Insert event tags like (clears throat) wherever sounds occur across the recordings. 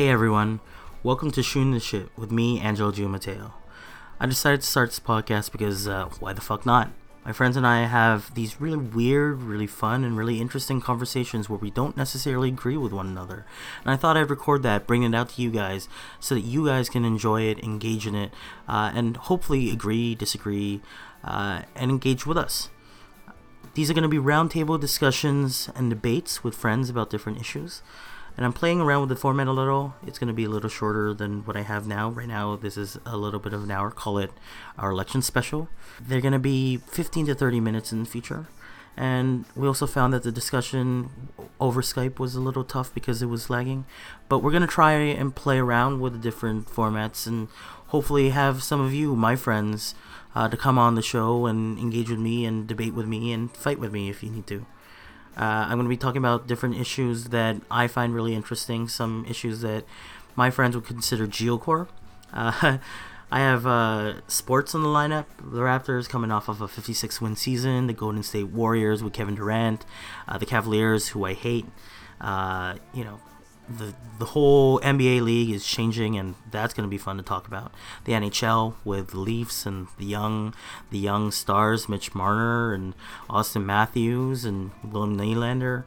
Hey everyone, welcome to Shooting the Shit with me, Angelo Giamateo. I decided to start this podcast because uh, why the fuck not? My friends and I have these really weird, really fun, and really interesting conversations where we don't necessarily agree with one another. And I thought I'd record that, bring it out to you guys, so that you guys can enjoy it, engage in it, uh, and hopefully agree, disagree, uh, and engage with us. These are going to be roundtable discussions and debates with friends about different issues. And I'm playing around with the format a little. It's going to be a little shorter than what I have now. Right now, this is a little bit of an hour. Call it our election special. They're going to be 15 to 30 minutes in the future. And we also found that the discussion over Skype was a little tough because it was lagging. But we're going to try and play around with the different formats and hopefully have some of you, my friends, uh, to come on the show and engage with me and debate with me and fight with me if you need to. Uh, I'm going to be talking about different issues that I find really interesting, some issues that my friends would consider geocore. Uh, (laughs) I have uh, sports on the lineup. The Raptors coming off of a 56 win season, the Golden State Warriors with Kevin Durant, uh, the Cavaliers, who I hate. Uh, you know, the the whole NBA league is changing, and that's going to be fun to talk about. The NHL with the Leafs and the young the young stars, Mitch Marner and Auston Matthews and William Nylander.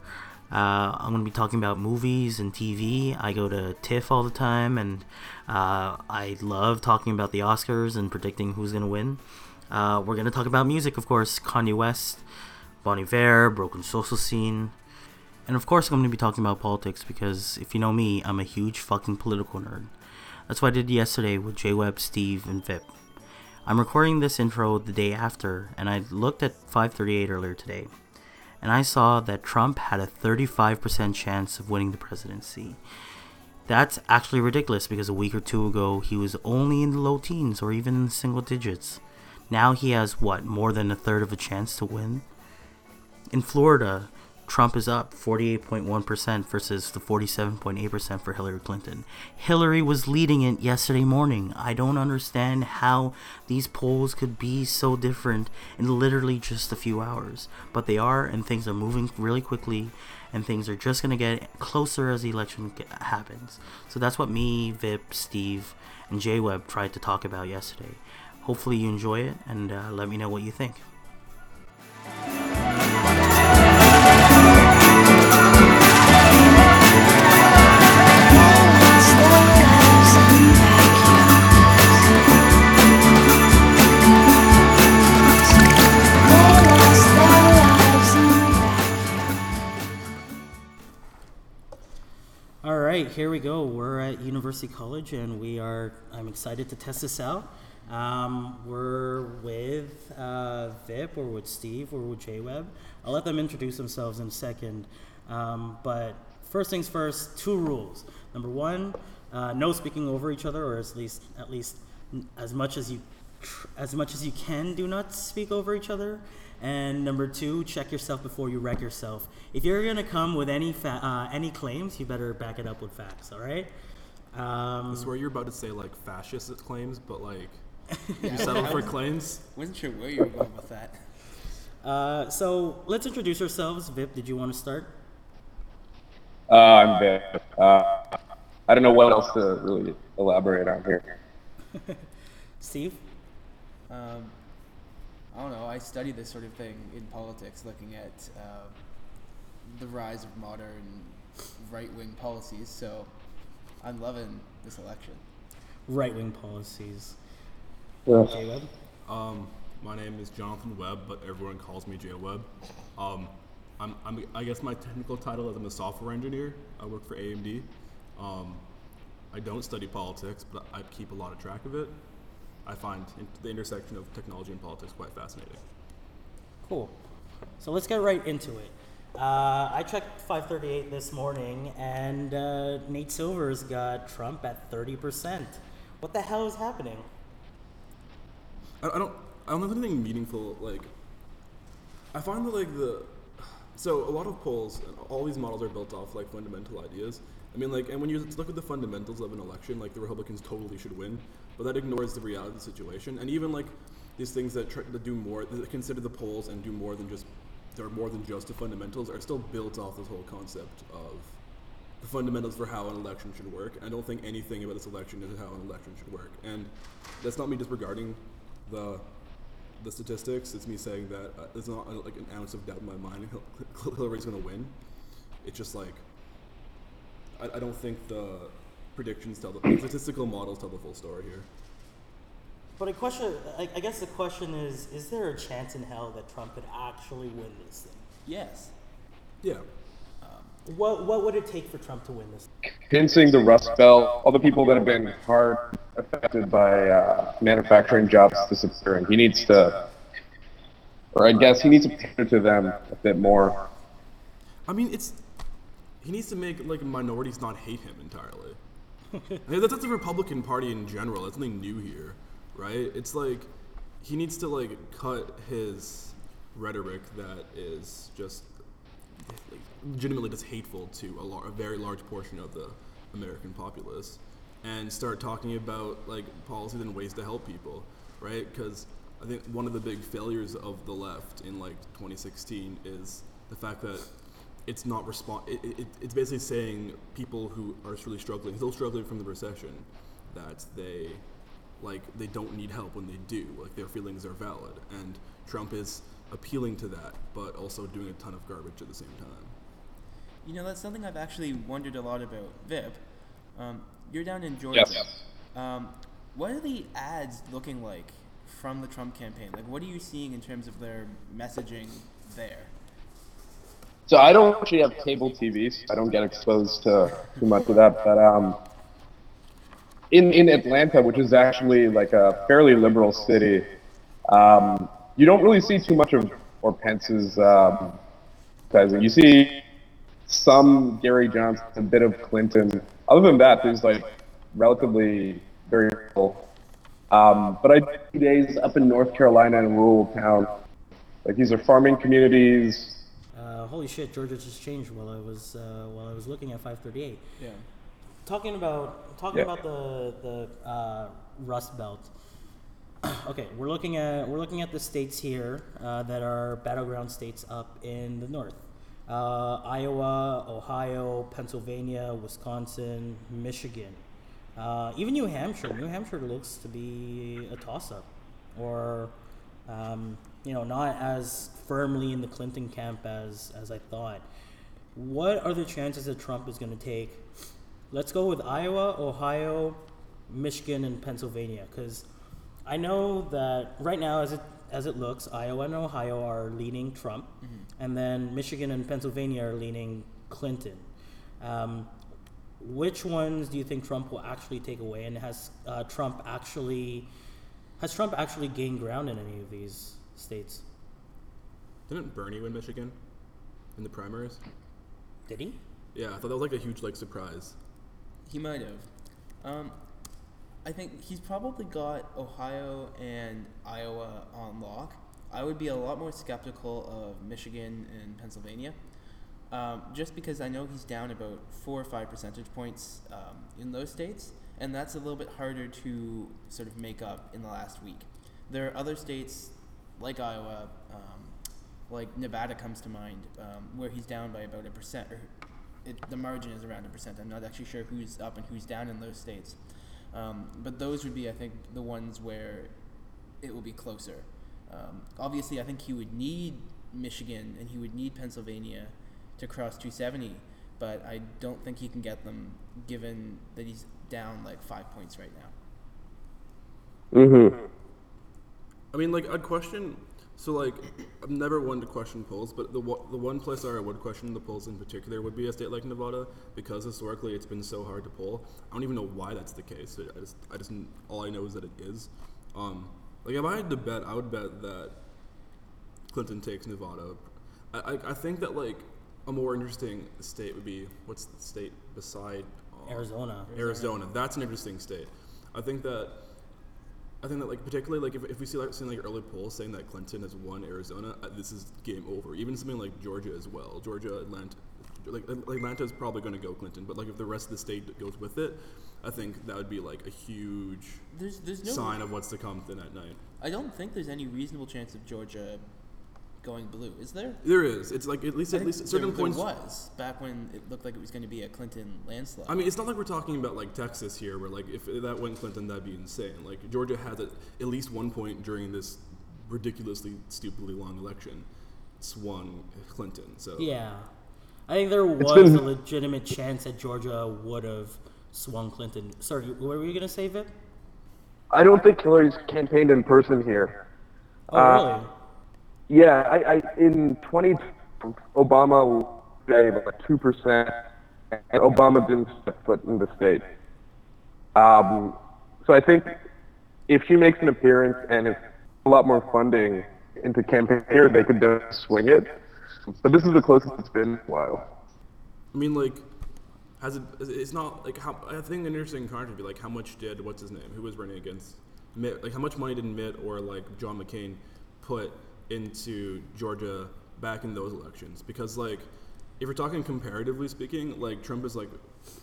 Uh, I'm going to be talking about movies and TV. I go to TIFF all the time, and uh, I love talking about the Oscars and predicting who's going to win. Uh, we're going to talk about music, of course. Kanye West, Bon Iver, Broken Social Scene. And of course, I'm going to be talking about politics because if you know me, I'm a huge fucking political nerd. That's what I did yesterday with J Webb, Steve, and Vip. I'm recording this intro the day after, and I looked at 538 earlier today, and I saw that Trump had a 35% chance of winning the presidency. That's actually ridiculous because a week or two ago he was only in the low teens or even in the single digits. Now he has what, more than a third of a chance to win? In Florida, Trump is up 48.1% versus the 47.8% for Hillary Clinton. Hillary was leading it yesterday morning. I don't understand how these polls could be so different in literally just a few hours. But they are, and things are moving really quickly, and things are just going to get closer as the election happens. So that's what me, Vip, Steve, and J Webb tried to talk about yesterday. Hopefully, you enjoy it, and uh, let me know what you think. Right, here we go. We're at University College, and we are. I'm excited to test this out. Um, we're with uh, Vip, or with Steve, or with JWeb. I'll let them introduce themselves in a second. Um, but first things first, two rules. Number one, uh, no speaking over each other, or at least at least as much as you as much as you can, do not speak over each other. And number two, check yourself before you wreck yourself. If you're gonna come with any fa- uh, any claims, you better back it up with facts. All right. Um, I swear you're about to say like fascist claims, but like (laughs) you settle for claims. Wasn't sure where you were going with that. uh, so let's introduce ourselves. Vip, did you want to start? Uh, I'm Vic. Uh, I don't know what else to really elaborate on here. (laughs) Steve. Um, I don't know. I study this sort of thing in politics, looking at uh, the rise of modern right-wing policies. So I'm loving this election. Right wing policies. Yeah. J-Web. Um, my name is Jonathan Webb, but everyone calls me J Webb. Um, I'm, I'm, I guess my technical title is I'm a software engineer. I work for AMD. Um, I don't study politics, but I keep a lot of track of it. I find the intersection of technology and politics quite fascinating. Cool. So let's get right into it. Uh, I checked 538 this morning, and uh, Nate Silver's got Trump at 30%. What the hell is happening? I, I don't I don't have anything meaningful like I find that like the so a lot of polls all these models are built off like fundamental ideas. I mean like and when you look at the fundamentals of an election, like the Republicans totally should win, but that ignores the reality of the situation. And even like these things that try to do more that consider the polls and do more than just they're more than just the fundamentals are still built off this whole concept of the fundamentals for how an election should work. I don't think anything about this election is how an election should work. And that's not me disregarding the the statistics. It's me saying that uh, there's not uh, like an ounce of doubt in my mind Hillary's going to win. It's just like I, I don't think the predictions tell the, the statistical models tell the full story here. But a question, I, I guess the question is: Is there a chance in hell that Trump could actually win this thing? Yes. Yeah. What What would it take for Trump to win this? Convincing the Rust Belt, all the people that have been hard affected by uh, manufacturing jobs disappearing. He needs to, or I guess he needs to pander to them a bit more. I mean, it's he needs to make like minorities not hate him entirely. I mean, that's, that's the Republican Party in general. That's nothing new here, right? It's like he needs to like cut his rhetoric that is just like, legitimately just hateful to a, lar- a very large portion of the American populace, and start talking about like policies and ways to help people, right? Because I think one of the big failures of the left in like 2016 is the fact that it's not respond. It, it, it's basically saying people who are really struggling, still struggling from the recession, that they like they don't need help when they do. Like their feelings are valid, and Trump is appealing to that, but also doing a ton of garbage at the same time. You know, that's something I've actually wondered a lot about. Vip, um, you're down in Georgia. Yes. Um, what are the ads looking like from the Trump campaign? Like, what are you seeing in terms of their messaging there? So I don't actually have cable TV, so I don't get exposed to too much of that. But um, in in Atlanta, which is actually like a fairly liberal city, um, you don't really see too much of or Pence's um, advertising. You see some Gary Johnson, a bit of Clinton. Other than that, there's like relatively very little. Um, but I did two days up in North Carolina in a rural town. Like these are farming communities. Uh, holy shit, Georgia just changed while I was uh, while I was looking at 538. Yeah. Talking about talking Yeah. about the the uh, Rust Belt. (clears throat) okay, we're looking at we're looking at the states here uh, that are battleground states up in the north. Uh, Iowa, Ohio, Pennsylvania, Wisconsin, Michigan, uh, even New Hampshire. New Hampshire looks to be a toss-up, or um, you know, not as firmly in the Clinton camp as as I thought. What are the chances that Trump is going to take? Let's go with Iowa, Ohio, Michigan, and Pennsylvania, because I know that right now, as it as it looks, Iowa and Ohio are leading Trump, and then Michigan and Pennsylvania are leaning Clinton. Um, which ones do you think Trump will actually take away, and has uh, Trump actually has Trump actually gained ground in any of these states? Didn't Bernie win Michigan in the primaries? Did he? Yeah, I thought that was like a huge like surprise. He might have. Um, I think he's probably got Ohio and Iowa on lock. I would be a lot more skeptical of Michigan and Pennsylvania, um, just because I know he's down about four or five percentage points um, in those states, and that's a little bit harder to sort of make up in the last week. There are other states like Iowa, um, like Nevada comes to mind, um, where he's down by about a percent, or it, the margin is around a percent. I'm not actually sure who's up and who's down in those states. Um, but those would be, I think, the ones where it will be closer. Um, obviously, I think he would need Michigan and he would need Pennsylvania to cross 270, but I don't think he can get them given that he's down like five points right now. Mm-hmm. I mean, like I'd question. So like, I'm never one to question polls, but the one- the one place where I would question the polls in particular would be a state like Nevada because historically it's been so hard to poll. I don't even know why that's the case. I just I just all I know is that it is. Um, like if I had to bet, I would bet that Clinton takes Nevada. I, I, I think that like a more interesting state would be what's the state beside uh, Arizona. Arizona. That's an interesting state. I think that I think that like particularly like if, if we see like seeing like early polls saying that Clinton has won Arizona, uh, this is game over. Even something like Georgia as well. Georgia, Atlanta, like um, Atlanta is probably going to go Clinton, but like if the rest of the state goes with it, I think that would be like a huge There's, there's no. sign of what's to come th- that night. I don't think there's any reasonable chance of Georgia going blue. Is there? There is. It's like at least I at least at certain there, points. There was back when it looked like it was going to be a Clinton landslide. I mean, it's not like we're talking about like Texas here, where like if that went Clinton, that'd be insane. Like Georgia had at, at least one point during this ridiculously stupidly long election swung Clinton. So Yeah, I think there was been- a legitimate chance that Georgia would have swung Clinton. Sorry, what were you gonna say, Vip? I don't think Hillary's campaigned in person here. Oh, Uh, really? Yeah, I, I in 20 Obama gave like two percent, and Obama didn't step foot in the state. Um, so I think if she makes an appearance and if a lot more funding into campaign here, they could definitely swing it. But this is the closest it's been in a while. I mean, like, has it? It's not like how. I think an interesting concept would be like how much did what's his name? Who was running against Mitt? Like how much money did Mitt or like John McCain put into Georgia back in those elections? Because like, if we're talking comparatively speaking, like Trump is like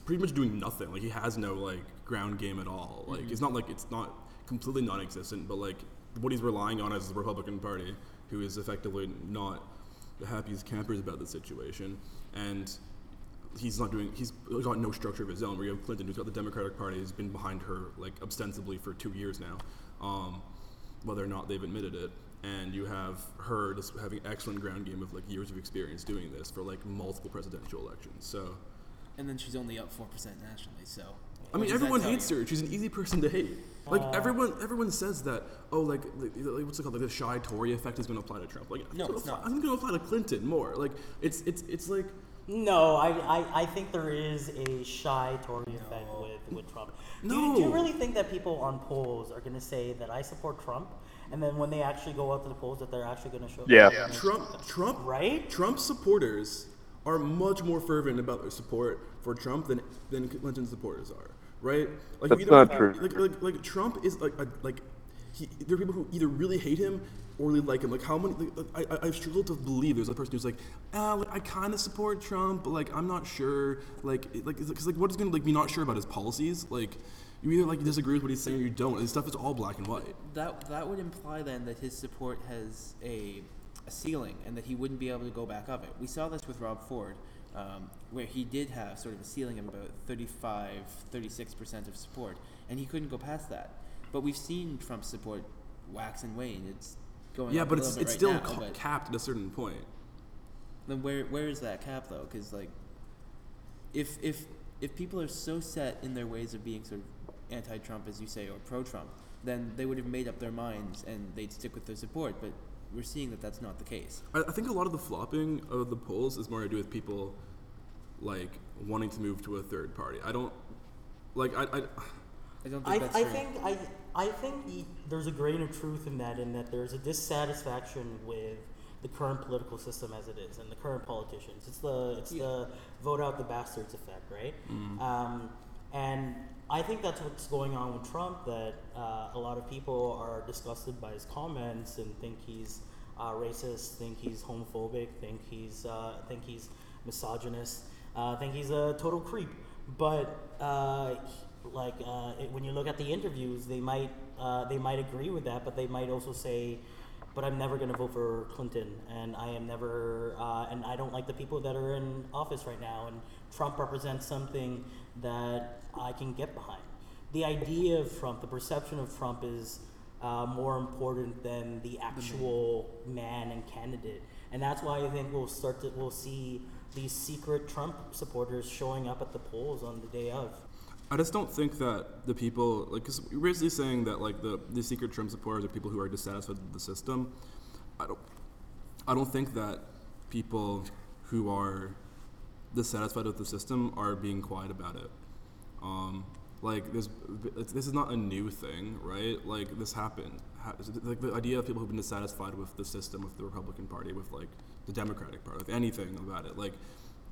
pretty much doing nothing. Like he has no like ground game at all. Like mm-hmm. it's not like it's not completely non-existent, but like what he's relying on is the Republican Party, who is effectively not the happiest campers about the situation, and he's not doing. He's got no structure of his own. Where you have Clinton, who's got the Democratic Party, has been behind her like ostensibly for two years now, um, whether or not they've admitted it. And you have her just having excellent ground game of like years of experience doing this for like multiple presidential elections. So, and then she's only up four percent nationally. So. I mean, everyone hates her. She's an easy person to hate. Like Uh, everyone, everyone says that. Oh, like, like like, what's it called? Like the shy Tory effect is going to apply to Trump. Like, No, gonna it's apply- not. I'm going to apply to Clinton more. Like, it's it's it's like No, I, I, I think there is a shy Tory effect with, with Trump. Do, you, do you really think that people on polls are going to say that I support Trump, and then when they actually go out to the polls, that they're actually going to show? Yeah. they're Trump, Trump, Right? Trump supporters are much more fervent about their support for Trump than than Clinton supporters are, right? Like That's either- not true. Like, like, like Trump is like a, like he, there are people who either really hate him or really like him. Like how many? Like, I I- I've struggled to believe there's a person who's like, ah, like, I kind of support Trump, but like I'm not sure. Like like because like what is going to like be not sure about his policies? Like you either like disagree with what he's saying or you don't. And stuff is all black and white. That that would imply then that his support has a, a ceiling and that he wouldn't be able to go back up it. We saw this with Rob Ford, um, where he did have sort of a ceiling of about 35, 36 percent of support, and he couldn't go past that. But we've seen Trump's support wax and wane. It's going Yeah, up but it's it's right still now, ca- capped at a certain point. then where where is that cap though? Because like, if if if people are so set in their ways of being sort of anti-Trump, as you say, or pro-Trump, then they would have made up their minds and they'd stick with their support. But we're seeing that that's not the case. I, I think a lot of the flopping of the polls is more to do with people like wanting to move to a third party. I don't like I, I I don't think I, that's I true. think I I think the, there's a grain of truth in that, in that there's a dissatisfaction with the current political system as it is and the current politicians. It's the it's the vote out the bastards effect, right? Um, and I think that's what's going on with Trump. That uh, a lot of people are disgusted by his comments and think he's uh, racist, think he's homophobic, think he's uh, think he's misogynist, uh, think he's a total creep. But uh, like uh, it, when you look at the interviews, they might they might agree with that, but they might also say, "But I'm never going to vote for Clinton, and I am never, uh, and I don't like the people that are in office right now." And Trump represents something that I can get behind. The idea of Trump, the perception of Trump, is uh, more important than the actual man and candidate, and that's why I think we'll start to we'll see these secret Trump supporters showing up at the polls on the day of. I just don't think that the people like because you're basically saying that like the the secret Trump supporters are people who are dissatisfied with the system. I don't I don't think that people who are dissatisfied with the system are being quiet about it. Um, like this, this is not a new thing, right? Like this happened. Ha- Like the idea of people who've been dissatisfied with the system, with the Republican Party, with like the Democratic Party, with anything about it, like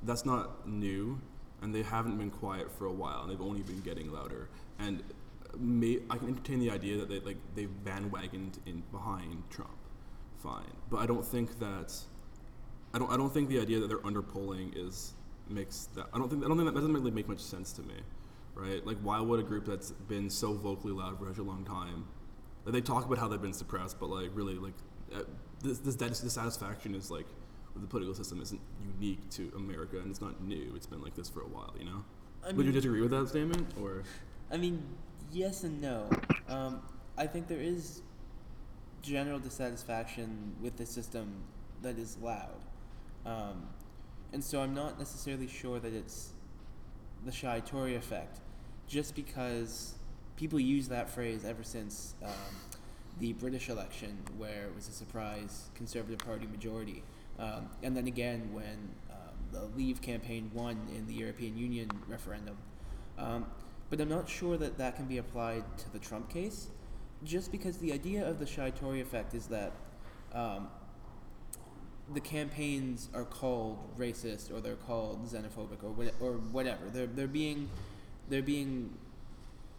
that's not new, and they haven't been quiet for a while, and they've only been getting louder. And may, I can entertain the idea that they like they've bandwagoned in behind Trump, fine, but I don't think that I don't I don't think the idea that they're underpolling is makes that I don't think I don't think that doesn't really make much sense to me, right? Like why would a group that's been so vocally loud for such a long time, like they talk about how they've been suppressed, but like really like uh, this this dissatisfaction is like with the political system isn't unique to America and it's not new. It's been like this for a while, you know. I Would you disagree with that statement, or I mean, yes and no. Um, I think there is general dissatisfaction with the system that is loud. Um, and so I'm not necessarily sure that it's the shy Tory effect, just because people use that phrase ever since um, the British election, where it was a surprise Conservative Party majority. Um, and then again when um, the Leave campaign won in the European Union referendum. Um, but I'm not sure that that can be applied to the Trump case, just because the idea of the shy Tory effect is that um, the campaigns are called racist or they're called xenophobic or what, or whatever. They're they're being they're being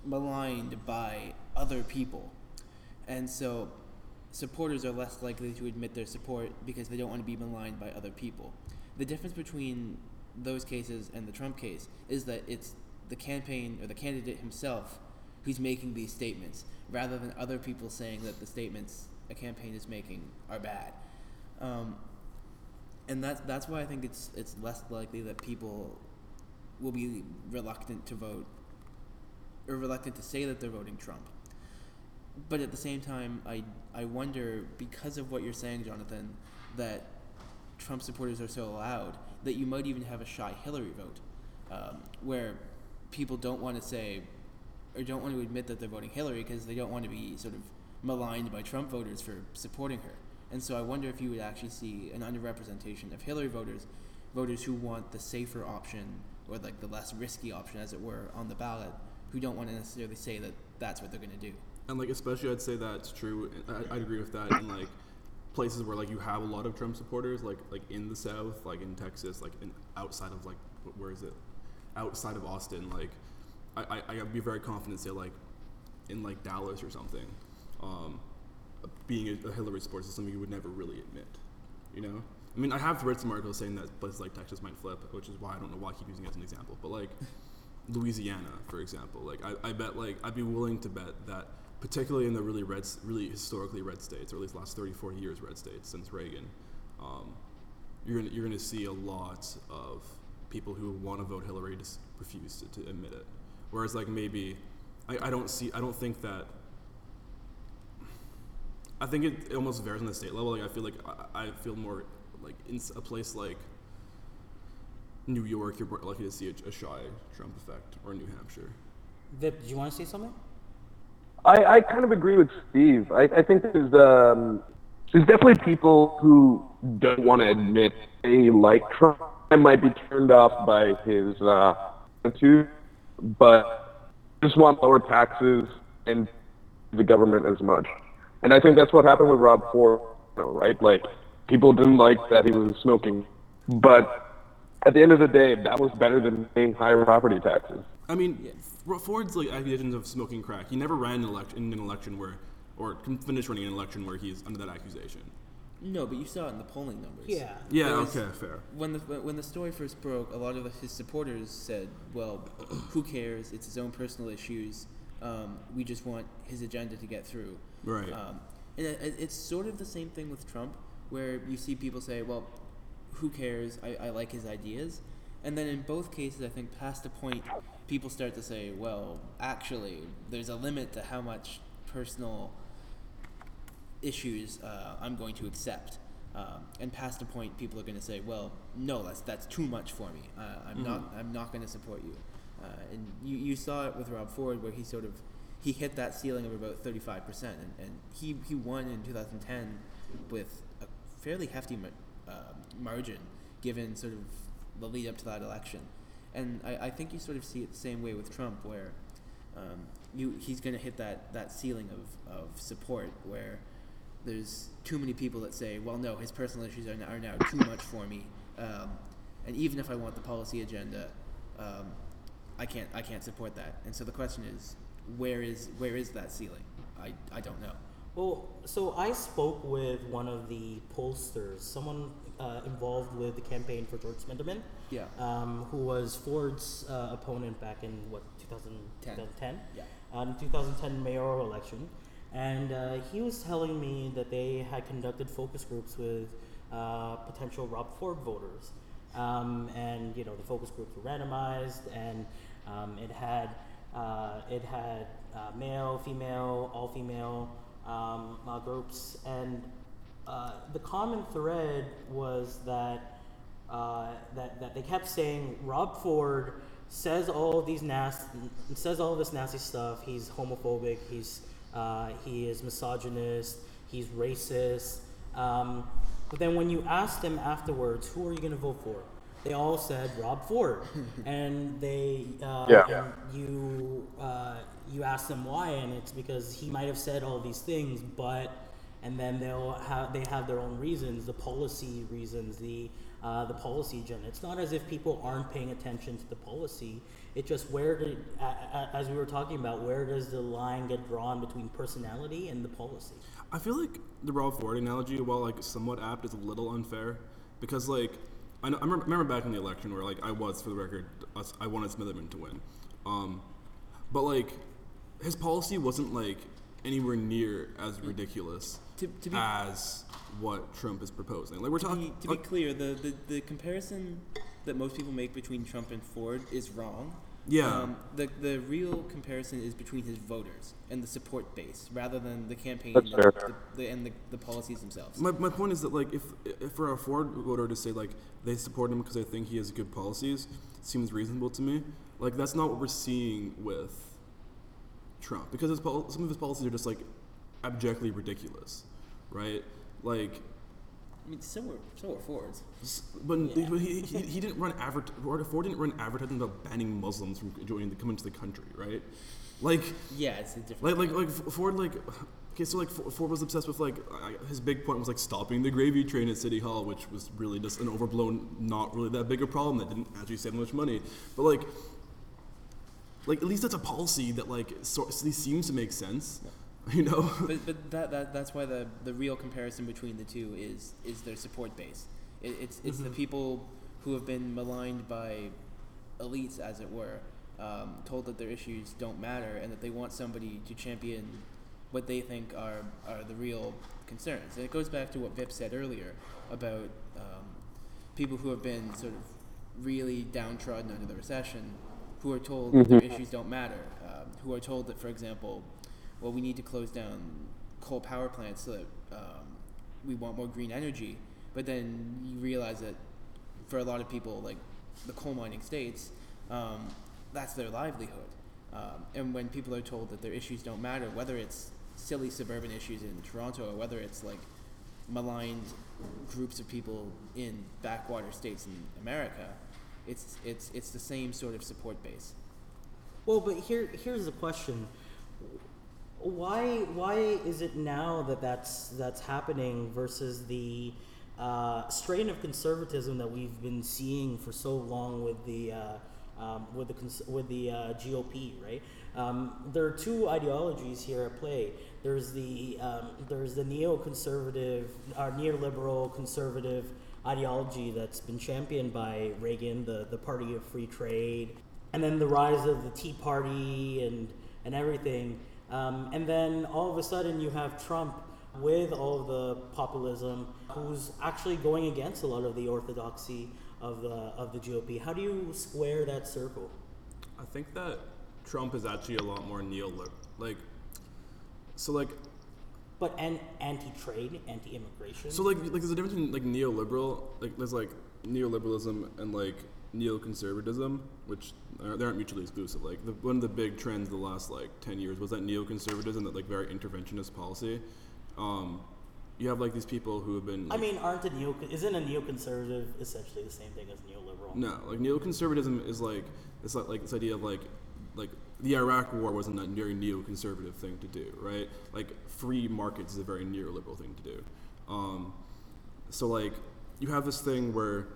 maligned by other people, and so supporters are less likely to admit their support because they don't want to be maligned by other people. The difference between those cases and the Trump case is that it's the campaign or the candidate himself who's making these statements rather than other people saying that the statements a campaign is making are bad. Um, and that's that's why I think it's it's less likely that people will be reluctant to vote or reluctant to say that they're voting Trump. But at the same time, I I wonder because of what you're saying, Jonathan, that Trump supporters are so loud that you might even have a shy Hillary vote, um, where people don't want to say or don't want to admit that they're voting Hillary because they don't want to be sort of maligned by Trump voters for supporting her. And so I wonder if you would actually see an underrepresentation of Hillary voters, voters who want the safer option or like the less risky option, as it were, on the ballot, who don't want to necessarily say that that's what they're going to do. and like especially I'd say that's true. I, I'd agree with that in like places where like you have a lot of Trump supporters, like like in the South, like in Texas, like in outside of like where is it? Outside of Austin, like I I I'd be very confident to say like in like Dallas or something. Um, being a, a Hillary supporter is something you would never really admit. You know, I mean, I have read some articles saying that places like Texas might flip, which is why I don't know why I keep using it as an example. But like Louisiana, for example, like I, I bet like I'd be willing to bet that particularly in the really red, really historically red states, or at least last 30, 40 years red states since Reagan, um, you're gonna, you're gonna see a lot of people who want to vote Hillary just refuse to, to admit it. Whereas like maybe I, I don't see I don't think that I think it, it almost varies on the state level. Like I feel like I, I feel more like in a place like New York, you're more likely to see a, a shy Trump effect, or New Hampshire. Vip, do you want to say something? I, I kind of agree with Steve. I, I think there's um, there's definitely people who don't want to admit they like Trump. I might be turned off by his uh, attitude, but just want lower taxes and the government as much. And I think that's what happened with Rob Ford, right? Like people didn't like that he was smoking, but at the end of the day, that was better than paying higher property taxes. I mean, Ford's like accusations of smoking crack. He never ran an election in an election where, or can finish running an election where he's under that accusation. No, but you saw it in the polling numbers. Yeah. Yeah. There was- okay. Fair. When the when the story first broke, a lot of his supporters said, "Well, who cares? It's his own personal issues. Um, we just want his agenda to get through." Right. Um, and it, it- it's sort of the same thing with Trump, where you see people say, "Well, who cares? I, I like his ideas," and then in both cases, I think past a point, people start to say, "Well, actually, there's a limit to how much personal issues uh, I'm going to accept." Um, and past a point, people are going to say, "Well, no, that's that's too much for me. Uh, I'm not I'm not going to support you." Uh, and you, you saw it with Rob Ford, where he sort of he hit that ceiling of about 35 percent, and, and he he won in 2010 with fairly hefty uh, margin, given sort of the lead up to that election. And I, I think you sort of see it the same way with Trump, where um, you he's going to hit that, that ceiling of, of support where there's too many people that say, well, no, his personal issues are now, are now too much for me, um, and even if I want the policy agenda, um, I can't I can't support that. And so the question is, where is where is that ceiling? I, I don't know. Well, so I spoke with one of the pollsters, someone uh, involved with the campaign for George Smitherman, Yeah. um, who was Ford's uh, opponent back in what 2000, Ten. 2010, Yeah. um, 2010 mayoral election, and uh, he was telling me that they had conducted focus groups with uh, potential Rob Ford voters, um, and you know the focus groups were randomized, and um, it had uh, it had uh, male, female, all female um, uh, groups, and uh, the common thread was that uh, that that they kept saying Rob Ford says all of these nasty says all of this nasty stuff. He's homophobic. He's uh, he is misogynist. He's racist. Um, but then when you asked them afterwards, who are you going to vote for? They all said Rob Ford, (laughs) and they uh, Yeah. and you uh, you ask them why, and it's because he might have said all these things, but and then they'll have they have their own reasons, the policy reasons, the uh, the policy agenda. It's not as if people aren't paying attention to the policy. It just where did, as we were talking about, where does the line get drawn between personality and the policy? I feel like the Rob Ford analogy, while like somewhat apt, is a little unfair because like I, know, I remember, remember back in the election where like I was for the record I wanted Smitherman to win, um, but like his policy wasn't like anywhere near as ridiculous To- to be- as what Trump is proposing. Like we're To talking. be, to be clear, the, the, the comparison that most people make between Trump and Ford is wrong. Yeah. Um, the, the real comparison is between his voters and the support base rather than the campaign and, fair. the, the, and the, the policies themselves. My, my point is that like if, if for a Ford voter to say like they support him because they think he has good policies seems reasonable to me. Like that's not what we're seeing with Trump because his pol- some of his policies are just like abjectly ridiculous, right? Like, I mean, so were, so were Ford's. but Yeah. but he, he, he didn't run advert Ford Ford didn't run advertising about banning Muslims from joining the coming to the country, right? Like Yeah, it's a different. like like like Ford like okay so like Ford was obsessed with like his big point was like stopping the gravy train at City Hall which was really just an overblown not really that big a problem that didn't actually save much money but like like at least that's a policy that like so, seems to make sense you know but but that, that that's why the the real comparison between the two is is their support base. It, it's it's the people who have been maligned by elites, as it were, um, told that their issues don't matter and that they want somebody to champion what they think are are the real concerns. And it goes back to what Vip said earlier about um, people who have been sort of really downtrodden under the recession, who are told that their issues don't matter, um, who are told that, for example, well, we need to close down coal power plants so that um, we want more green energy. But then you realize that for a lot of people, like the coal mining states, um, that's their livelihood. Um, and when people are told that their issues don't matter, whether it's silly suburban issues in Toronto or whether it's like maligned groups of people in backwater states in America, it's it's it's the same sort of support base. Well, but here here's the question: Why why is it now that that's that's happening versus the uh, strain of conservatism that we've been seeing for so long with the uh, um, with the cons- with the uh, GOP, right? Um, there are two ideologies here at play. There's the um, there's the neoconservative, or neoliberal conservative ideology that's been championed by Reagan, the the party of free trade, and then the rise of the Tea Party and and everything. Um, and then all of a sudden you have Trump with all the populism, who's actually going against a lot of the orthodoxy of the of the GOP. How do you square that circle? I think that Trump is actually a lot more neoliberal like so like But an anti-trade, anti-immigration. So like like there's a difference between like neoliberal like there's like neoliberalism and like neoconservatism, which are, they aren't mutually exclusive. Like the, one of the big trends the last like ten years was that neoconservatism, that like very interventionist policy. Um, you have like these people who have been. I mean, aren't a neo isn't a neoconservative essentially the same thing as neoliberal? no, like neoconservatism is like it's like, like this idea of like like the Iraq War wasn't a very neoconservative thing to do, right? Like free markets is a very neoliberal thing to do. Um, so like you have this thing where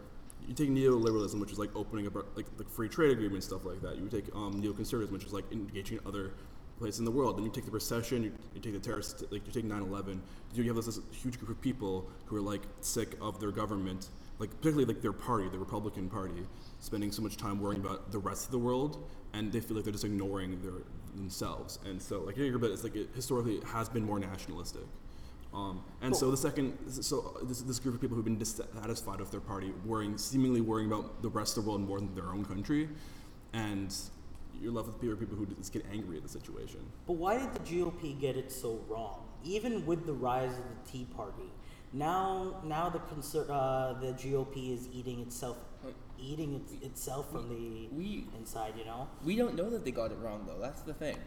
you take neoliberalism, which is like opening up like like free trade agreements, stuff like that. You take um, neoconservatism, which is like engaging in other places in the world. Then you take the recession, you, you take the terrorist, like you take 9/11. You have this, this huge group of people who are like sick of their government, like particularly like their party, the Republican Party, spending so much time worrying about the rest of the world, and they feel like they're just ignoring their themselves. And so, like younger bit, it's like it historically has been more nationalistic. Um, and so the second, so this, this group of people who've been dissatisfied with their party, worrying, seemingly worrying about the rest of the world more than their own country, and you're left with people, people who just get angry at the situation. But why did the GOP get it so wrong? Even with the rise of the Tea Party, now now the conser- uh, the GOP is eating itself eating its, itself from the we- inside. You know. We don't know that they got it wrong though. That's the thing.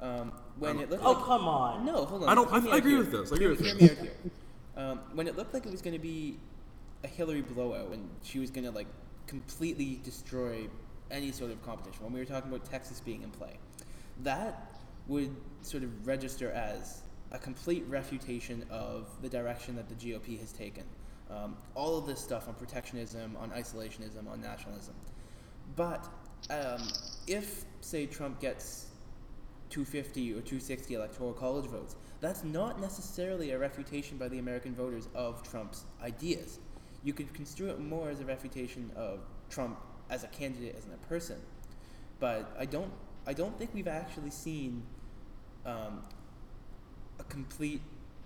Um, when it looked Oh like come on. no, hold on. I don't- I- I agree here. with this, I agree with Hear this. me out here. Um, when it looked like it was going to be a Hillary blowout and she was going to like completely destroy any sort of competition. When we were talking about Texas being in play, that would sort of register as a complete refutation of the direction that the GOP has taken. Um, all of this stuff on protectionism, on isolationism, on nationalism. But um, if, say, Trump gets 250 or 260 electoral college votes, that's not necessarily a refutation by the American voters of Trump's ideas. You could construe it more as a refutation of Trump as a candidate, as a person. But I don't, I don't think we've actually seen um, a complete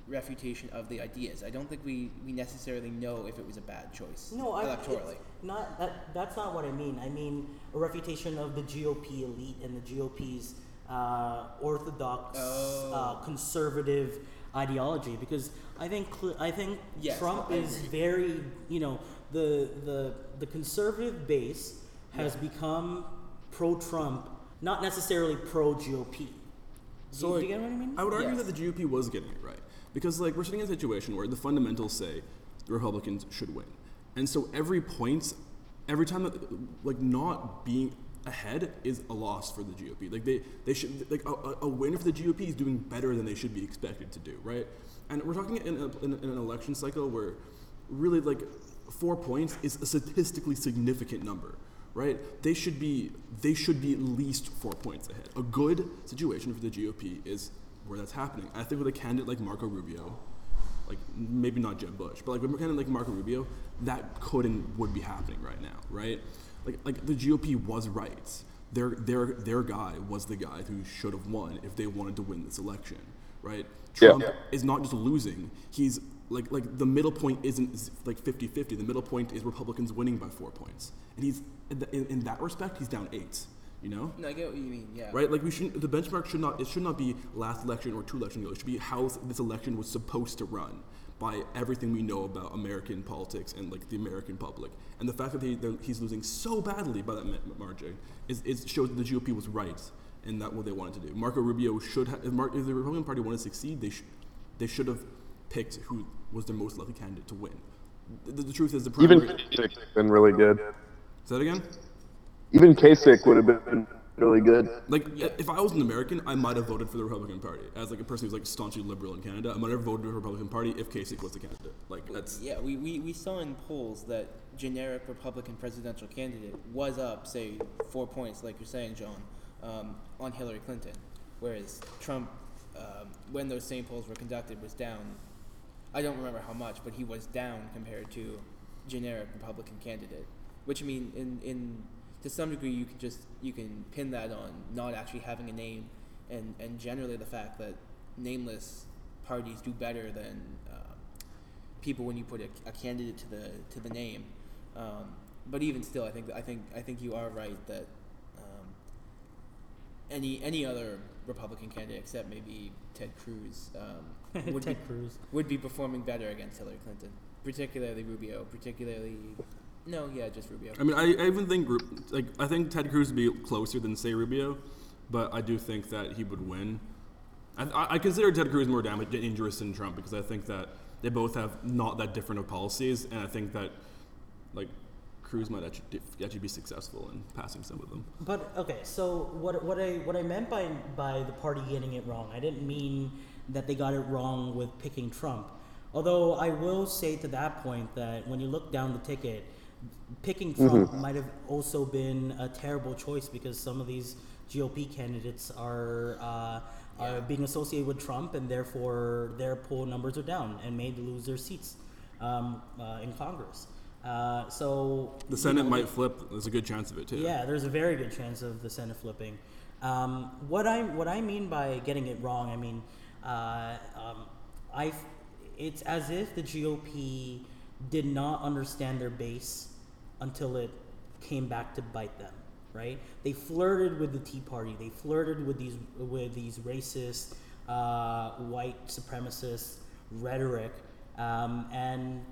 refutation of the ideas. I don't think we, we necessarily know if it was a bad choice No, I, electorally. it's not that. That's not what I mean. I mean a refutation of the GOP elite and the GOP's uh, orthodox, Oh. uh, conservative ideology. Because I think I think Yes, Trump I is very. You know, the the the conservative base has become pro-Trump, not necessarily pro-GOP. So do, like, do you get what I mean? I would argue Yes. that the GOP was getting it right because like we're sitting in a situation where the fundamentals say the Republicans should win, and so every point, every time that like not being ahead is a loss for the GOP. Like they they should like a, a- win for the GOP is doing better than they should be expected to do, right? And we're talking in, a, in, in an election cycle where really like four points is a statistically significant number right they should be they should be at least four points ahead a good situation for the gop is where that's happening. I think with a candidate like marco rubio like maybe not jeb bush but like with a candidate like marco rubio that could and would be happening right now right? Like like the gop was right. Their their their guy was the guy who should have won if they wanted to win this election right? Yeah. trump is not just losing. He's like like the middle point isn't like 50-50 the middle point is republicans winning by four points. And he's in, in that respect he's down eight you know No, I get what you mean. Yeah. right like we shouldn't the benchmark should not it should not be last election or two elections ago it should be how this election was supposed to run by everything we know about american politics and like the american public and the fact that he, they're- he's losing so badly by that margin is, is shows that the gop was right in that what they wanted to do marco rubio should have if, Mar- if the republican party wanted to succeed they, sh- they should have picked who was their most likely candidate to win the, the truth is the Even primary Kasich been really good. say that again Even Kasich would have been really good. Like, if I was an American, I might have voted for the Republican Party. As like a person who's like staunchly liberal in Canada, I might have voted for the Republican Party if Kasich was the candidate. Like, that's Yeah, we, we, we saw in polls that generic Republican presidential candidate was up, say, four points, like you're saying, John, um, on Hillary Clinton, whereas Trump, um, when those same polls were conducted, was down. I don't remember how much, but he was down compared to generic Republican candidate. Which I mean, in, in to some degree, you can just you can pin that on not actually having a name, and and generally the fact that nameless parties do better than uh, people when you put a, a candidate to the to the name. Um, but even still, I think I think I think you are right that um, any any other Republican candidate except maybe Ted Cruz um, (laughs) would Ted be, Cruz. would be performing better against Hillary Clinton, particularly Rubio, particularly no, yeah, just Rubio. I mean, I, I even think Ru- like I think Ted Cruz would be closer than say Rubio, but I do think that he would win. I, I, I consider Ted Cruz more damage, dangerous than Trump because I think that they both have not that different of policies, and I think that like Cruz might actually, actually be successful in passing some of them. But okay, so what what I what I meant by by the party getting it wrong, I didn't mean that they got it wrong with picking Trump. Although I will say to that point that when you look down the ticket, picking Trump might have also been a terrible choice because some of these GOP candidates are uh, are being associated with Trump and therefore their poll numbers are down and may lose their seats um, uh, in Congress. Uh, so The you Senate know, might flip. There's a good chance of it too. yeah, there's a very good chance of the Senate flipping. Um, what I what I mean by getting it wrong, I mean, uh, um, I it's as if the GOP did not understand their base until it came back to bite them. Right? They flirted with the Tea Party. They flirted with these with these racist, uh, white supremacist rhetoric, um, and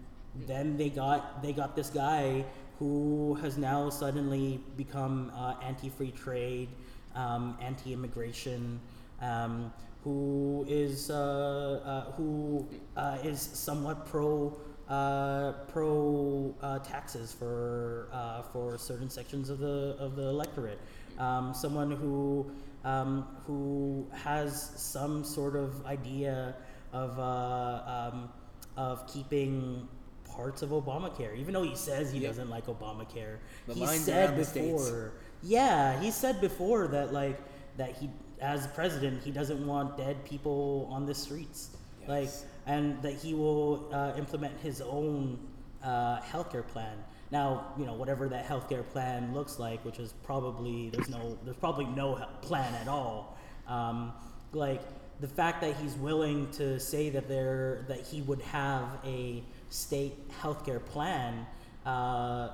then they got they got this guy who has now suddenly become uh, anti-free trade, um, anti-immigration, um, who is uh, uh, who uh, is somewhat pro uh, pro uh, taxes for uh, for certain sections of the of the electorate. Um, someone who um, who has some sort of idea of uh, um, of keeping parts of Obamacare, even though he says he Yep. doesn't like Obamacare. The he said before, yeah, he said before that like that he, as president, he doesn't want dead people on the streets, like, Yes. And that he will uh, implement his own uh, healthcare plan. Now, you know, whatever that healthcare plan looks like, which is probably there's no there's probably no plan at all. Um, like the fact that he's willing to say that there that he would have a state healthcare plan uh,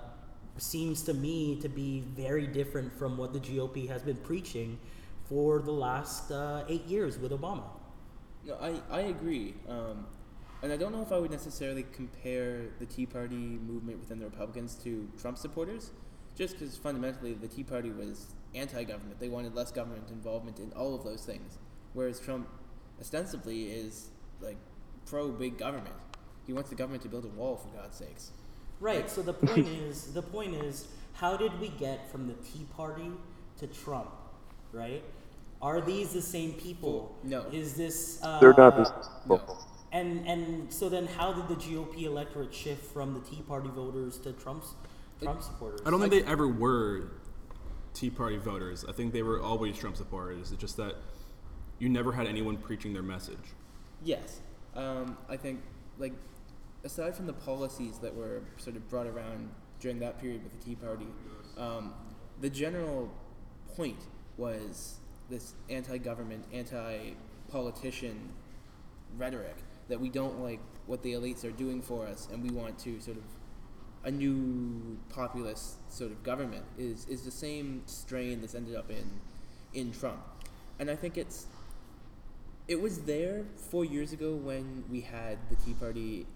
seems to me to be very different from what the GOP has been preaching for the last uh, eight years with Obama. No, I, I agree. Um, and I don't know if I would necessarily compare the Tea Party movement within the Republicans to Trump supporters, just because fundamentally the Tea Party was anti government. They wanted less government involvement in all of those things. Whereas Trump ostensibly is like pro big government. He wants the government to build a wall, for God's sakes. Right. So the point is, the point is, how did we get from the Tea Party to Trump? Right? Are these the same people? No. Is this? Uh, They're not the same no. And and so then, how did the GOP electorate shift from the Tea Party voters to Trump's Trump supporters? I don't think they ever were Tea Party voters. I think they were always Trump supporters. It's just that you never had anyone preaching their message. Yes. Um, I think, like, aside from the policies that were sort of brought around during that period with the Tea Party, um, the general point was this anti government, anti politician rhetoric that we don't like what the elites are doing for us and we want to sort of a new populist sort of government is, is the same strain that's ended up in in Trump. And I think it's it was there four years ago when we had the Tea Party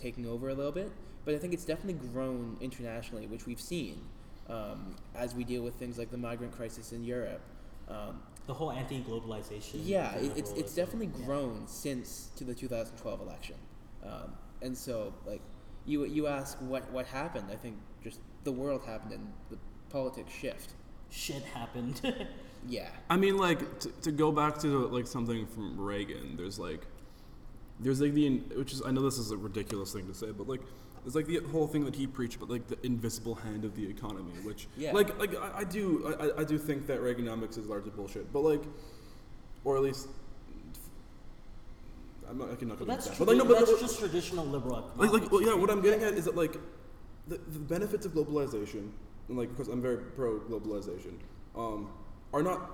taking over a little bit, but I think it's definitely grown internationally, which we've seen um, as we deal with things like the migrant crisis in Europe. Um, the whole anti-globalization. yeah, it, it's it's liberalism. definitely Yeah. grown since to the 2012 election, um, and so like you you ask what what happened? I think just the world happened and the politics shift. Shit happened. (laughs) Yeah, I mean, like to, to go back to like something from Reagan. There's like, there's like the which is I know this is a ridiculous thing to say, but like there's like the whole thing that he preached, but like the invisible hand of the economy, which Yeah. like like I, I do I, I- I do think that Reaganomics is largely bullshit, but like, or at least. I'm not, I'm not But gonna that's, that. But like, no, but, that's just traditional liberal like, economics. like well, yeah, what I'm getting at is that like the, the benefits of globalization, and like because I'm very pro globalization, um, are not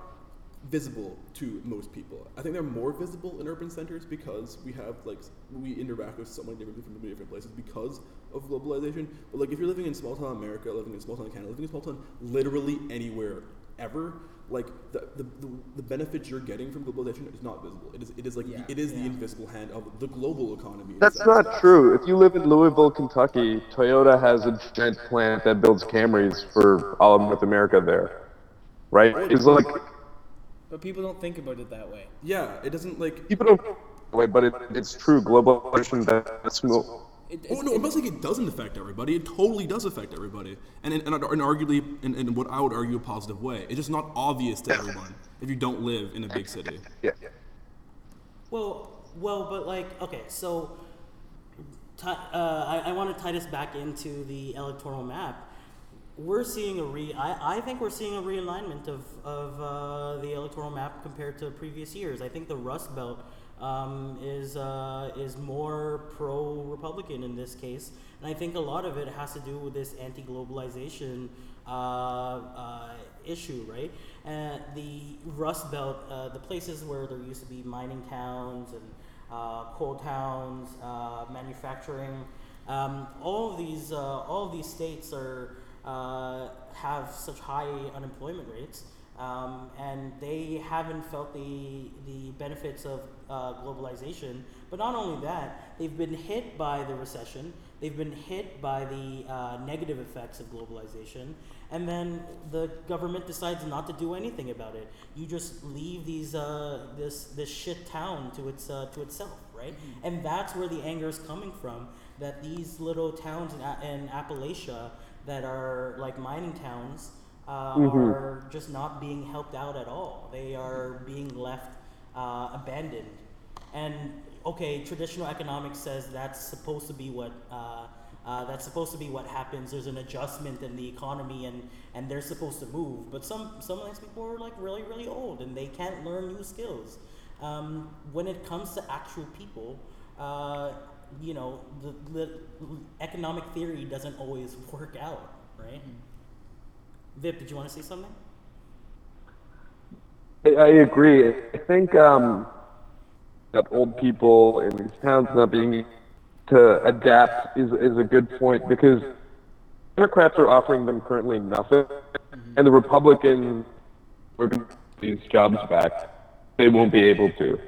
visible to most people. I think they're more visible in urban centers because we have like we interact with so many different people from many different places because of globalization. But like if you're living in small town America, living in small town Canada, living in small town literally anywhere ever, like the, the, the, the benefits you're getting from globalization is not visible. It is it is like Yeah. the, it is the invisible hand of the global economy. in That's a sense. not true. If you live in Louisville, Kentucky, Toyota has a giant plant that builds Camrys for all of North America there. Right? It's like but people don't think about it that way. Yeah, it doesn't like. people don't wait, but it, it's true. Globalization that's mo- It, Oh it's- no, I'm not saying it doesn't affect everybody. It totally does affect everybody, and and, and, and arguably, in, in what I would argue a positive way. It's just not obvious to everyone if you don't live in a big city. yeah. Well, well, but like, okay, so uh, I, I want to tie this back into the electoral map. We're seeing a re. I, I think we're seeing a realignment of of uh, the electoral map compared to previous years. I think the Rust Belt um, is uh, is more pro-Republican in this case, and I think a lot of it has to do with this anti-globalization uh, uh, issue, right? And the Rust Belt, uh, the places where there used to be mining towns and uh, coal towns, uh, manufacturing. Um, all of these, all of these states are have such high unemployment rates, um, and they haven't felt the the benefits of uh, globalization. But not only that, they've been hit by the recession. They've been hit by the uh, negative effects of globalization, and then the government decides not to do anything about it. You just leave these uh, this this shit town to its uh, to itself, right? And that's where the anger is coming from. That these little towns in, A- in Appalachia that are like mining towns uh, are just not being helped out at all. They are being left uh, abandoned. And okay, traditional economics says that's supposed to be what uh, uh, that's supposed to be what happens. There's an adjustment in the economy, and and they're supposed to move. But some some of these people are like really really old, and they can't learn new skills. Um, when it comes to actual people, uh, you know, the, the economic theory doesn't always (laughs) work out, right? Vip, did you want to say something? I, I agree. I think um, that old people in these towns not being to adapt is is a good point because Democrats are offering them currently nothing, and the Republicans are going to these jobs back. They won't be able to.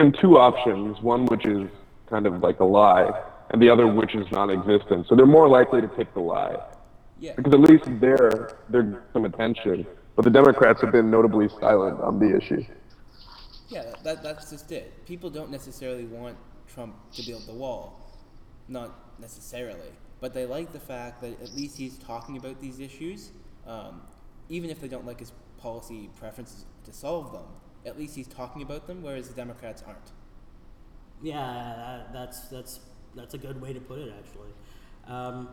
And two options: one which is kind of like a lie, and the other which is non-existent. So they're more likely to pick the lie Yeah. because at least there they're some attention. But the Democrats have been notably silent on the issue. Yeah, that, that, that's just it. People don't necessarily want Trump to build the wall. Not necessarily. But they like the fact that at least he's talking about these issues, um, even if they don't like his policy preferences to solve them. At least he's talking about them, whereas the Democrats aren't. Yeah, that, that's that's that's a good way to put it actually. Um,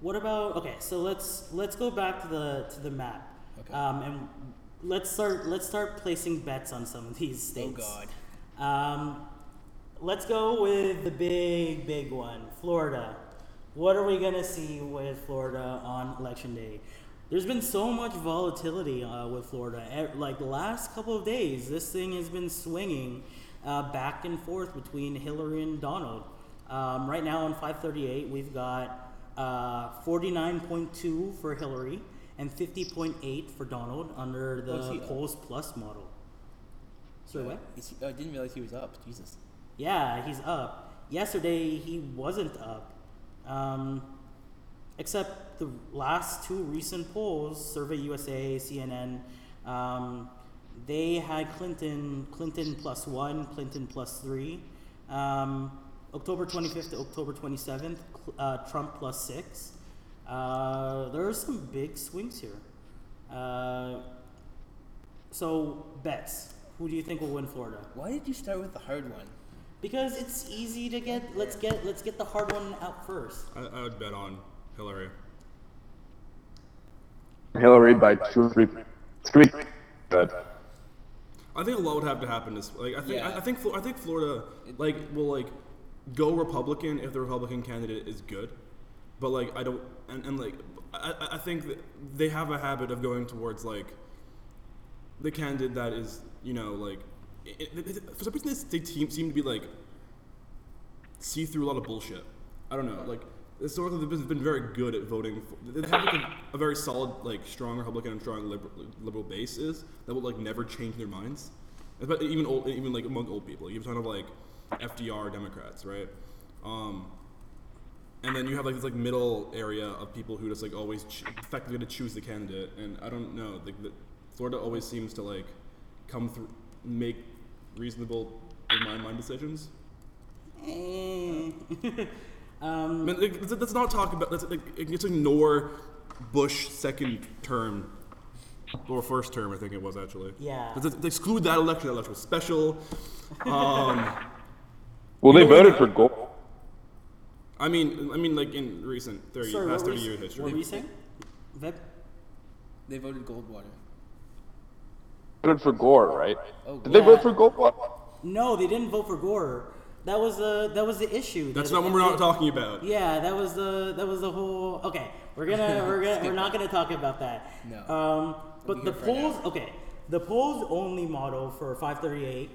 what about okay? So let's let's go back to the to the map, Okay. um, and let's start let's start placing bets on some of these things. Oh. God. Um, let's go with the big big one, Florida. What are we gonna see with Florida on election day? There's been so much volatility uh, with Florida. Like the last couple of days, this thing has been swinging uh, back and forth between Hillary and Donald. Um, right now on 538, we've got uh, 49.2 for Hillary and 50.8 for Donald under Oh, the he polls plus model. Sorry, what? Is he, I didn't realize he was up. Jesus. Yeah, he's up. Yesterday he wasn't up. Um, except the last two recent polls, Survey USA, CNN, um, they had Clinton, Clinton plus one, Clinton plus three. Um, October 25th to October 27th, uh, Trump plus six. Uh, there are some big swings here. Uh, so bets. Who do you think will win Florida? Why did you start with the hard one? Because it's easy to get. Let's get let's get the hard one out first. I, I would bet on Hillary. Hillary by two or three, three. Good. I think a lot would have to happen. Is like I think Yeah. I, I think I think Florida like will like go Republican if the Republican candidate is good, but like I don't and, and like I, I- think they have a habit of going towards like the candidate that is you know like it, it, for some reason they seem to be like see through a lot of bullshit. I don't know like. Historically, they've been- been very good at voting. For, they have like a, a very solid, like strong Republican and strong liberal, liberal base is that will like never change their minds. But even old, even like among old people, you have kind of like FDR Democrats, right? Um, and then you have like this like middle area of people who just like always ch- effectively to choose the candidate. And I don't know, like the, Florida always seems to like come through, make reasonable in my mind decisions. Eh. (laughs) I mean, like, let's, let's not talk about. Let's, like, let's ignore Bush second term or first term. I think it was actually. Yeah. Let's, let's exclude that election. That election was special. Um, Well, they voted for gold. I mean, I mean, like in recent thirty, Sorry, past what were, thirty you, years what history. What were you saying? Vip? They voted Goldwater. Voted for Gore, right? Oh, Did they vote for Goldwater? No, they didn't vote for Gore. That was the that was the issue. That's That- not what we're not talking about. Yeah, that was the that was the whole. Okay, we're gonna (laughs) we're gonna we're not gonna talk about that. No. Um, but the here for an polls. Okay, the polls only model for 538.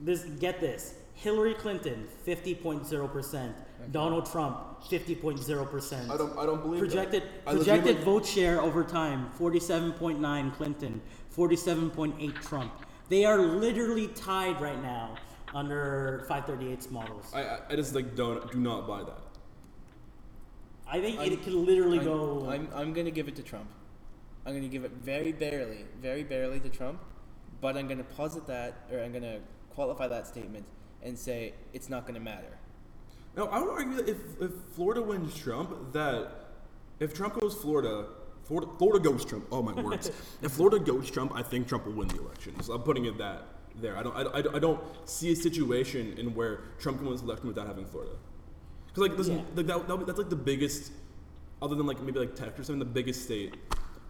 This get this: Hillary Clinton 50.0 percent, Donald Trump 50.0%. I don't. I don't believe that. Projected I projected legitimately- vote share over time: 47.9 Clinton, 47.8 Trump. They are literally tied right now under 538's models. I, I, I just like don't do not buy that. I think I'm- it could literally I'm, go. I'm, I'm gonna give it to Trump. I'm gonna give it very barely, very barely to Trump, but I'm gonna posit that, or I'm gonna qualify that statement and say it's not gonna matter. No, I would argue that if, if Florida wins Trump, that if Trump goes Florida, Florida, Florida goes Trump. Oh my words! (laughs) if Florida goes Trump, I think Trump will win the election. So I'm putting it that there. I don't. I, I, I don't see a situation in where Trump can win this election without having Florida. Because like, listen, Yeah. like that, that, that's like the biggest, other than like maybe like Texas or something, the biggest state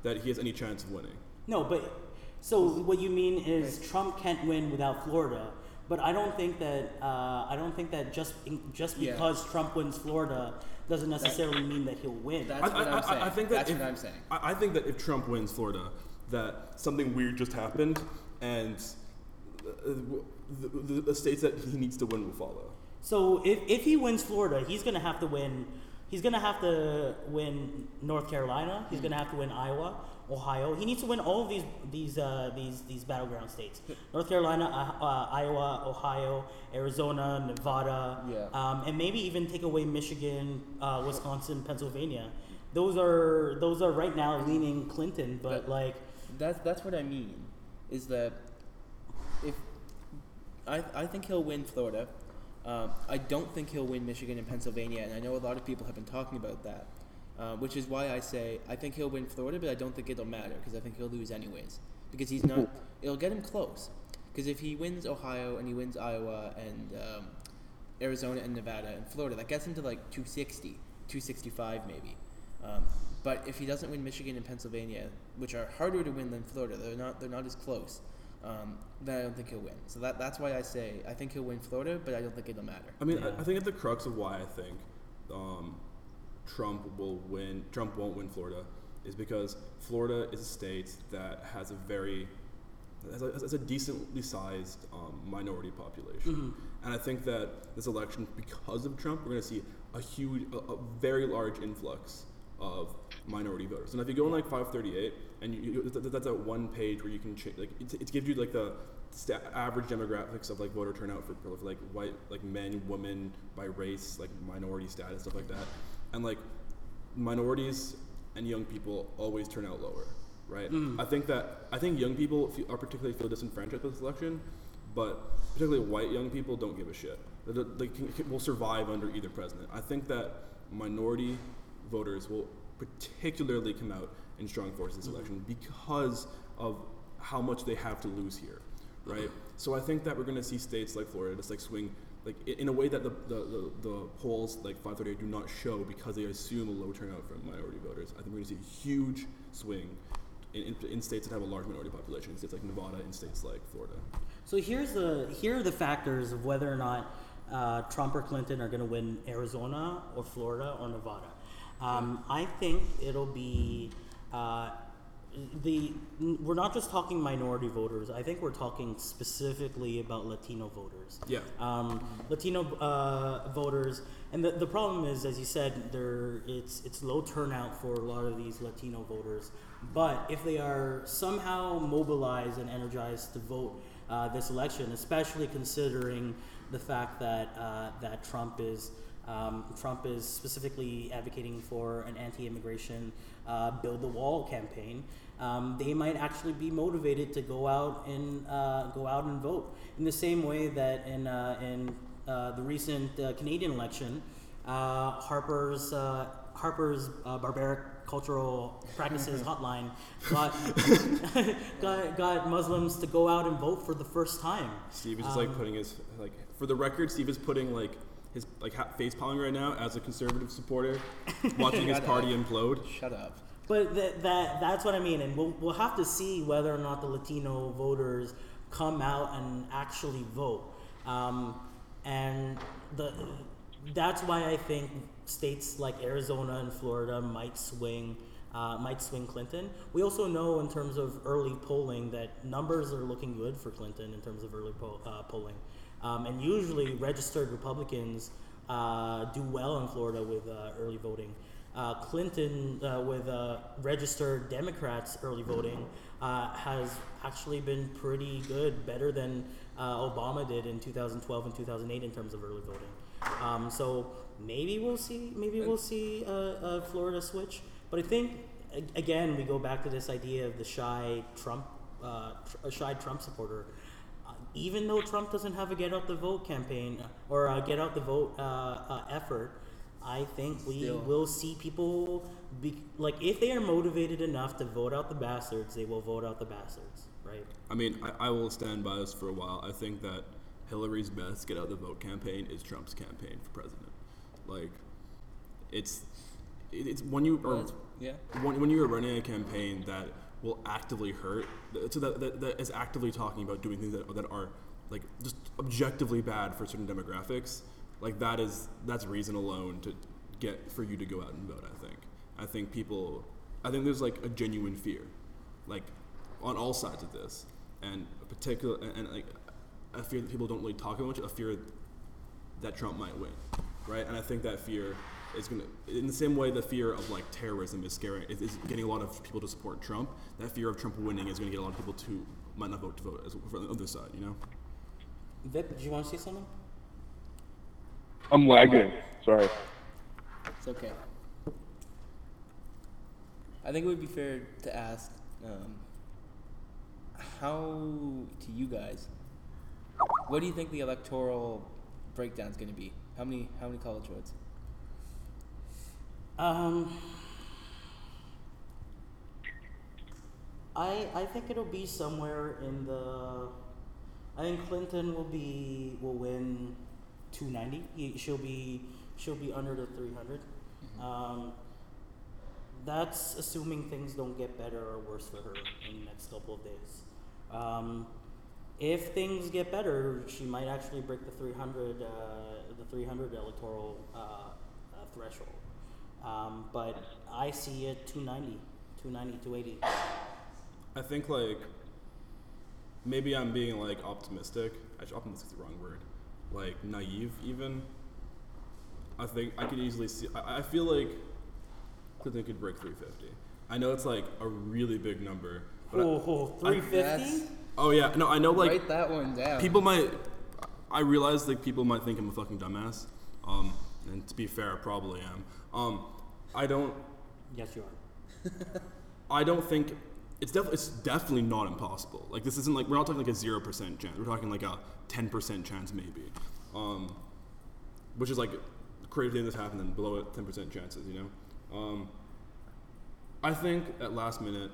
that he has any chance of winning. no, but so what you mean is Trump can't win without Florida. But I don't think that uh, I don't think that just just Yeah. because Trump wins Florida doesn't necessarily mean that he'll win. That's I, what I, I'm saying. I think that That's if, what I'm saying. I, I think that if Trump wins Florida, that something weird just happened, and uh, the, the, the states that he needs to win will follow. So if, if he wins Florida, he's gonna have to win. He's gonna have to win North Carolina. He's gonna have to win Iowa, Ohio. He needs to win all of these these uh, these these battleground states: North Carolina, uh, uh, Iowa, Ohio, Arizona, Nevada, Yeah. um, and maybe even take away Michigan, uh, Wisconsin, Pennsylvania. Those are those are right now leaning Clinton, but But- like That's that's what I mean. Is that if I I think he'll win Florida. Um, I don't think he'll win Michigan and Pennsylvania, and I know a lot of people have been talking about that, uh, which is why I say I think he'll win Florida, but I don't think it'll matter because I think he'll lose anyways because he's not. It'll get him close because if he wins Ohio and he wins Iowa and um, Arizona and Nevada and Florida, that gets him to like 260, 265 maybe. Um, but if he doesn't win Michigan and Pennsylvania, which are harder to win than Florida, they're not they're not as close. Um, then I don't think he'll win. So that that's why I say I think he'll win Florida, but I don't think it'll matter. I mean, Yeah. I, I think at the crux of why I think um, Trump will win, Trump won't win Florida, is because Florida is a state that has a very has a, has a decently sized um, minority population, and I think that this election, because of Trump, we're going to see a huge, a, a very large influx of minority voters. And if you go on like 538, and you, you, th- th- that's that one page where you can change, like it, it gives you like the sta- average demographics of like voter turnout for, for like white, like men, women, by race, like minority status, stuff like that, and like minorities and young people always turn out lower, right? Mm-hmm. I think that I think young people feel, are particularly feel disenfranchised with this election, but particularly white young people don't give a shit. They, they can, will survive under either president. I think that minority voters will particularly come out in strong force this mm-hmm. election because of how much they have to lose here, right? Mm-hmm. So I think that we're going to see states like Florida just like swing like in a way that the, the, the, the polls like 538 do not show because they assume a low turnout from minority voters. I think we're going to see a huge swing in, in, in states that have a large minority population, in states like Nevada and states like Florida. So here's the here are the factors of whether or not uh, Trump or Clinton are going to win Arizona or Florida or Nevada. Um, I think it'll be uh, the we're not just talking minority voters. I think we're talking specifically about Latino voters. Yeah. Um, Latino uh, voters, and the, the problem is, as you said, there it's it's low turnout for a lot of these Latino voters. But if they are somehow mobilized and energized to vote uh, this election, especially considering the fact that uh, that Trump is um, Trump is specifically advocating for an anti-immigration uh, build the wall campaign. Um, they might actually be motivated to go out and uh, go out and vote in the same way that in uh, in uh, the recent uh, Canadian election, uh, Harper's uh, Harper's uh, barbaric cultural practices (laughs) hotline got, (laughs) got got Muslims to go out and vote for the first time. Steve is just like putting his like for the record. Steve is putting like his like ha- face palming right now as a conservative supporter, (laughs) watching his Shut party up. implode. Shut up. But that, that that's what I mean, and we'll, we'll have to see whether or not the Latino voters come out and actually vote. Um, and the that's why I think states like Arizona and Florida might swing uh, might swing Clinton. We also know in terms of early polling that numbers are looking good for Clinton in terms of early po- uh, polling, um, and usually registered Republicans uh, do well in Florida with uh, early voting. Uh, Clinton, uh, with uh, registered Democrats early voting, uh, has actually been pretty good, better than Obama did in 2012 and 2008 in terms of early voting. Um, so maybe we'll see, maybe we'll see a, Florida switch. But I think again we go back to this idea of the shy Trump, tr- a shy Trump supporter. Uh, even though Trump doesn't have a get out the vote campaign or a get out the vote uh, uh, effort, I think we Still. will see people be like if they are motivated enough to vote out the bastards, they will vote out the bastards, right? I mean, I, I will stand by this for a while. I think that Hillary's best get out the vote campaign is Trump's campaign for president. Like, it's it- it's when you Well, are yeah. when, when you are running a campaign that will actively hurt, so that, that, that is actively talking about doing things that, that are like just objectively bad for certain demographics, like that is that's reason alone to get for you to go out and vote. I think. I think people, I think there's like a genuine fear, like on all sides of this, and a particular and, and like a fear that people don't really talk about much, a fear that Trump might win, right? And I think that fear is going to, in the same way the fear of like terrorism is scaring, is, is getting a lot of people to support Trump. That fear of Trump winning is going to get a lot of people to might not vote to vote as for the other side, you know. Vip, do you want to say something? I'm lagging. Sorry. It's okay. I think it would be fair to ask um, how to you guys. What do you think the electoral breakdown is going to be? How many how many college votes? Um, I I think it'll be somewhere in the. I think Clinton will be will win, two ninety. She'll be she'll be under the three Um, that's assuming things don't get better or worse for her in the next couple of days. Um, if things get better, she might actually break the 300, uh, the 300 electoral uh, uh, threshold. Um, but I see it 290, 290, 280. I think like maybe I'm being like optimistic. Actually, optimistic is the wrong word. Like naive, even. I think I could easily see. I, I feel like Clinton could break 350. I know it's like a really big number. But I- Oh, 350? That's- oh yeah, no, I know like Write that one down. people might. I realize like people might think I'm a fucking dumbass. Um, and to be fair, I probably am. Um, I don't. Yes, you are. (laughs) I don't think it's def- it's definitely not impossible. Like this isn't like we're not talking like a zero percent chance. We're talking like a ten percent chance maybe, um, which is like crazy thing that's happened and below it ten percent chances. You know, um, I think at last minute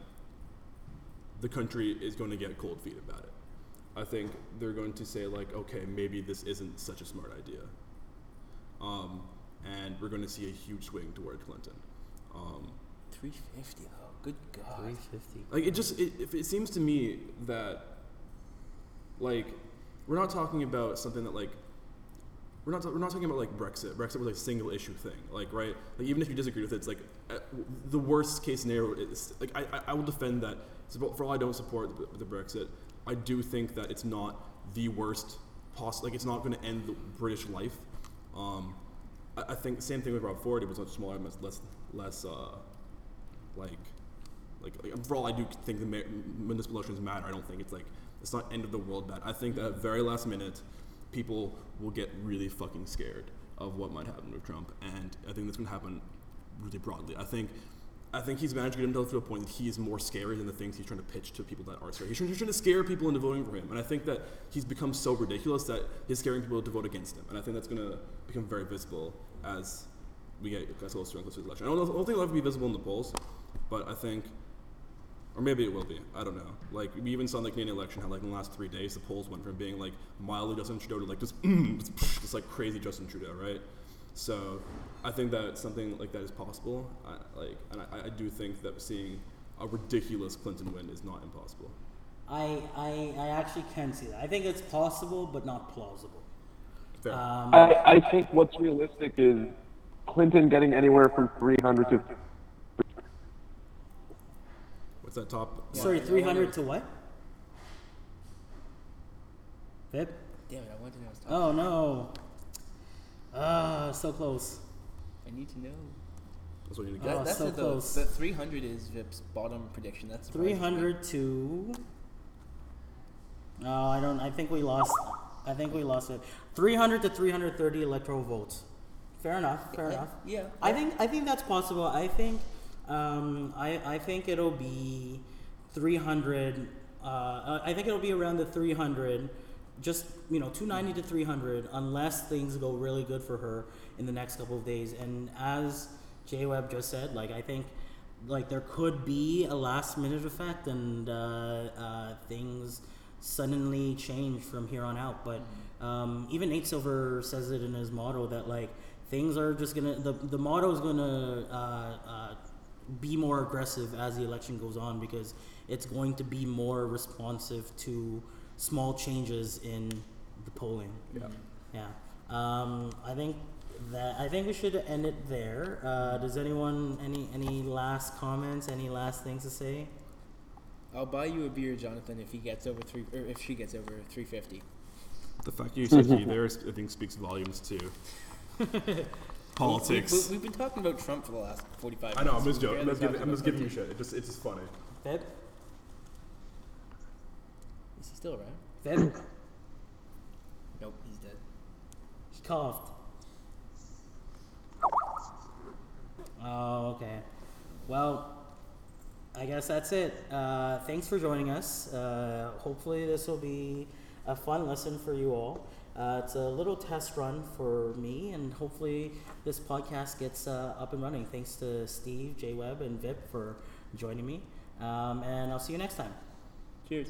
the country is going to get cold feet about it. I think they're going to say like, okay, maybe this isn't such a smart idea, um, and we're going to see a huge swing toward Clinton. Um, 350 though. Good God. 350. like it just it, it, it seems to me that like we're not talking about something that like we're not we're not talking about like Brexit. Brexit was like a single issue thing, like right. Like even if you disagree with it, it's like uh, the worst case scenario is like I, I- I will defend that. So for all I don't support the, the Brexit, I do think that it's not the worst possible. Like it's not going to end the British life. Um, I, think the same thing with Rob Ford. It was much smaller, much less less uh, like like, like for all I do think the ma- municipal elections matter, I don't think it's like it's not end of the world bad. I think that at very last minute, people will get really fucking scared of what might happen with Trump, and I think that's going to happen really broadly. I think. I think he's managed to get himself to a point that he is more scary than the things he's trying to pitch to people that are scary. He's trying, he's trying to scare people into voting for him, and I think that he's become so ridiculous that he's scaring people to vote against him, and I think that's going to become very visible as we get closer and closer to the election. I don't, I don't think it'll ever be visible in the polls, but I think or maybe it will be. I don't know. Like we even saw in the Canadian election how like in the last three days the polls went from being like mildly Justin Trudeau to like just just, (clears throat) just like crazy Justin Trudeau, right? So I think that something like that is possible. I, like, and I, I do think that seeing a ridiculous Clinton win is not impossible. I, I, I actually can see that. I think it's possible, but not plausible. Fair. Um, I, I think what's realistic is Clinton getting anywhere from 300 to What's that top? sorry, I three hundred to what? Vip? Damn it! I wanted to know. I was. Oh no. Ah, so close. I need to know. That's what you need to Oh, get. That, that's so it, though. close. The 300 is Vip's bottom prediction. That's Three surprising me. hundred to. No, I don't. I think we lost. I think we lost it. Three hundred to three hundred thirty electoral votes. Fair enough. Fair Yeah, enough. Yeah. I think I think that's possible. I think um, I I think it'll be three hundred. Uh, I think it'll be around the three hundred. Just you know, two ninety to three hundred, unless things go really good for her in the next couple of days. And as J Webb just said, like I think like there could be a last minute effect and uh, uh, things suddenly change from here on out. But um, even Nate Silver says it in his motto that like things are just gonna the the motto is gonna uh, uh, be more aggressive as the election goes on because it's going to be more responsive to small changes in the polling. Yeah. Yeah. Um, I think that I think we should end it there. Uh, does anyone any any last comments? Any last things to say? I'll buy you a beer, Jonathan, if he gets over three, or if she gets over 350. The fact you said he there, I think, speaks volumes too. (laughs) politics. We, we, we've been talking about Trump for the last 45 minutes. I know. I'm just joking. I'm just giving, I'm just giving you Clinton. shit. It just, it's just funny. Feb? Still around? (coughs) Then. Nope, he's dead. he coughed. Oh, okay. Well, I guess that's it. Uh, thanks for joining us. Uh, hopefully, this will be a fun lesson for you all. Uh, it's a little test run for me, and hopefully, this podcast gets uh, up and running. Thanks to Steve, J Webb, and Vip for joining me. Um, and I'll see you next time. Cheers.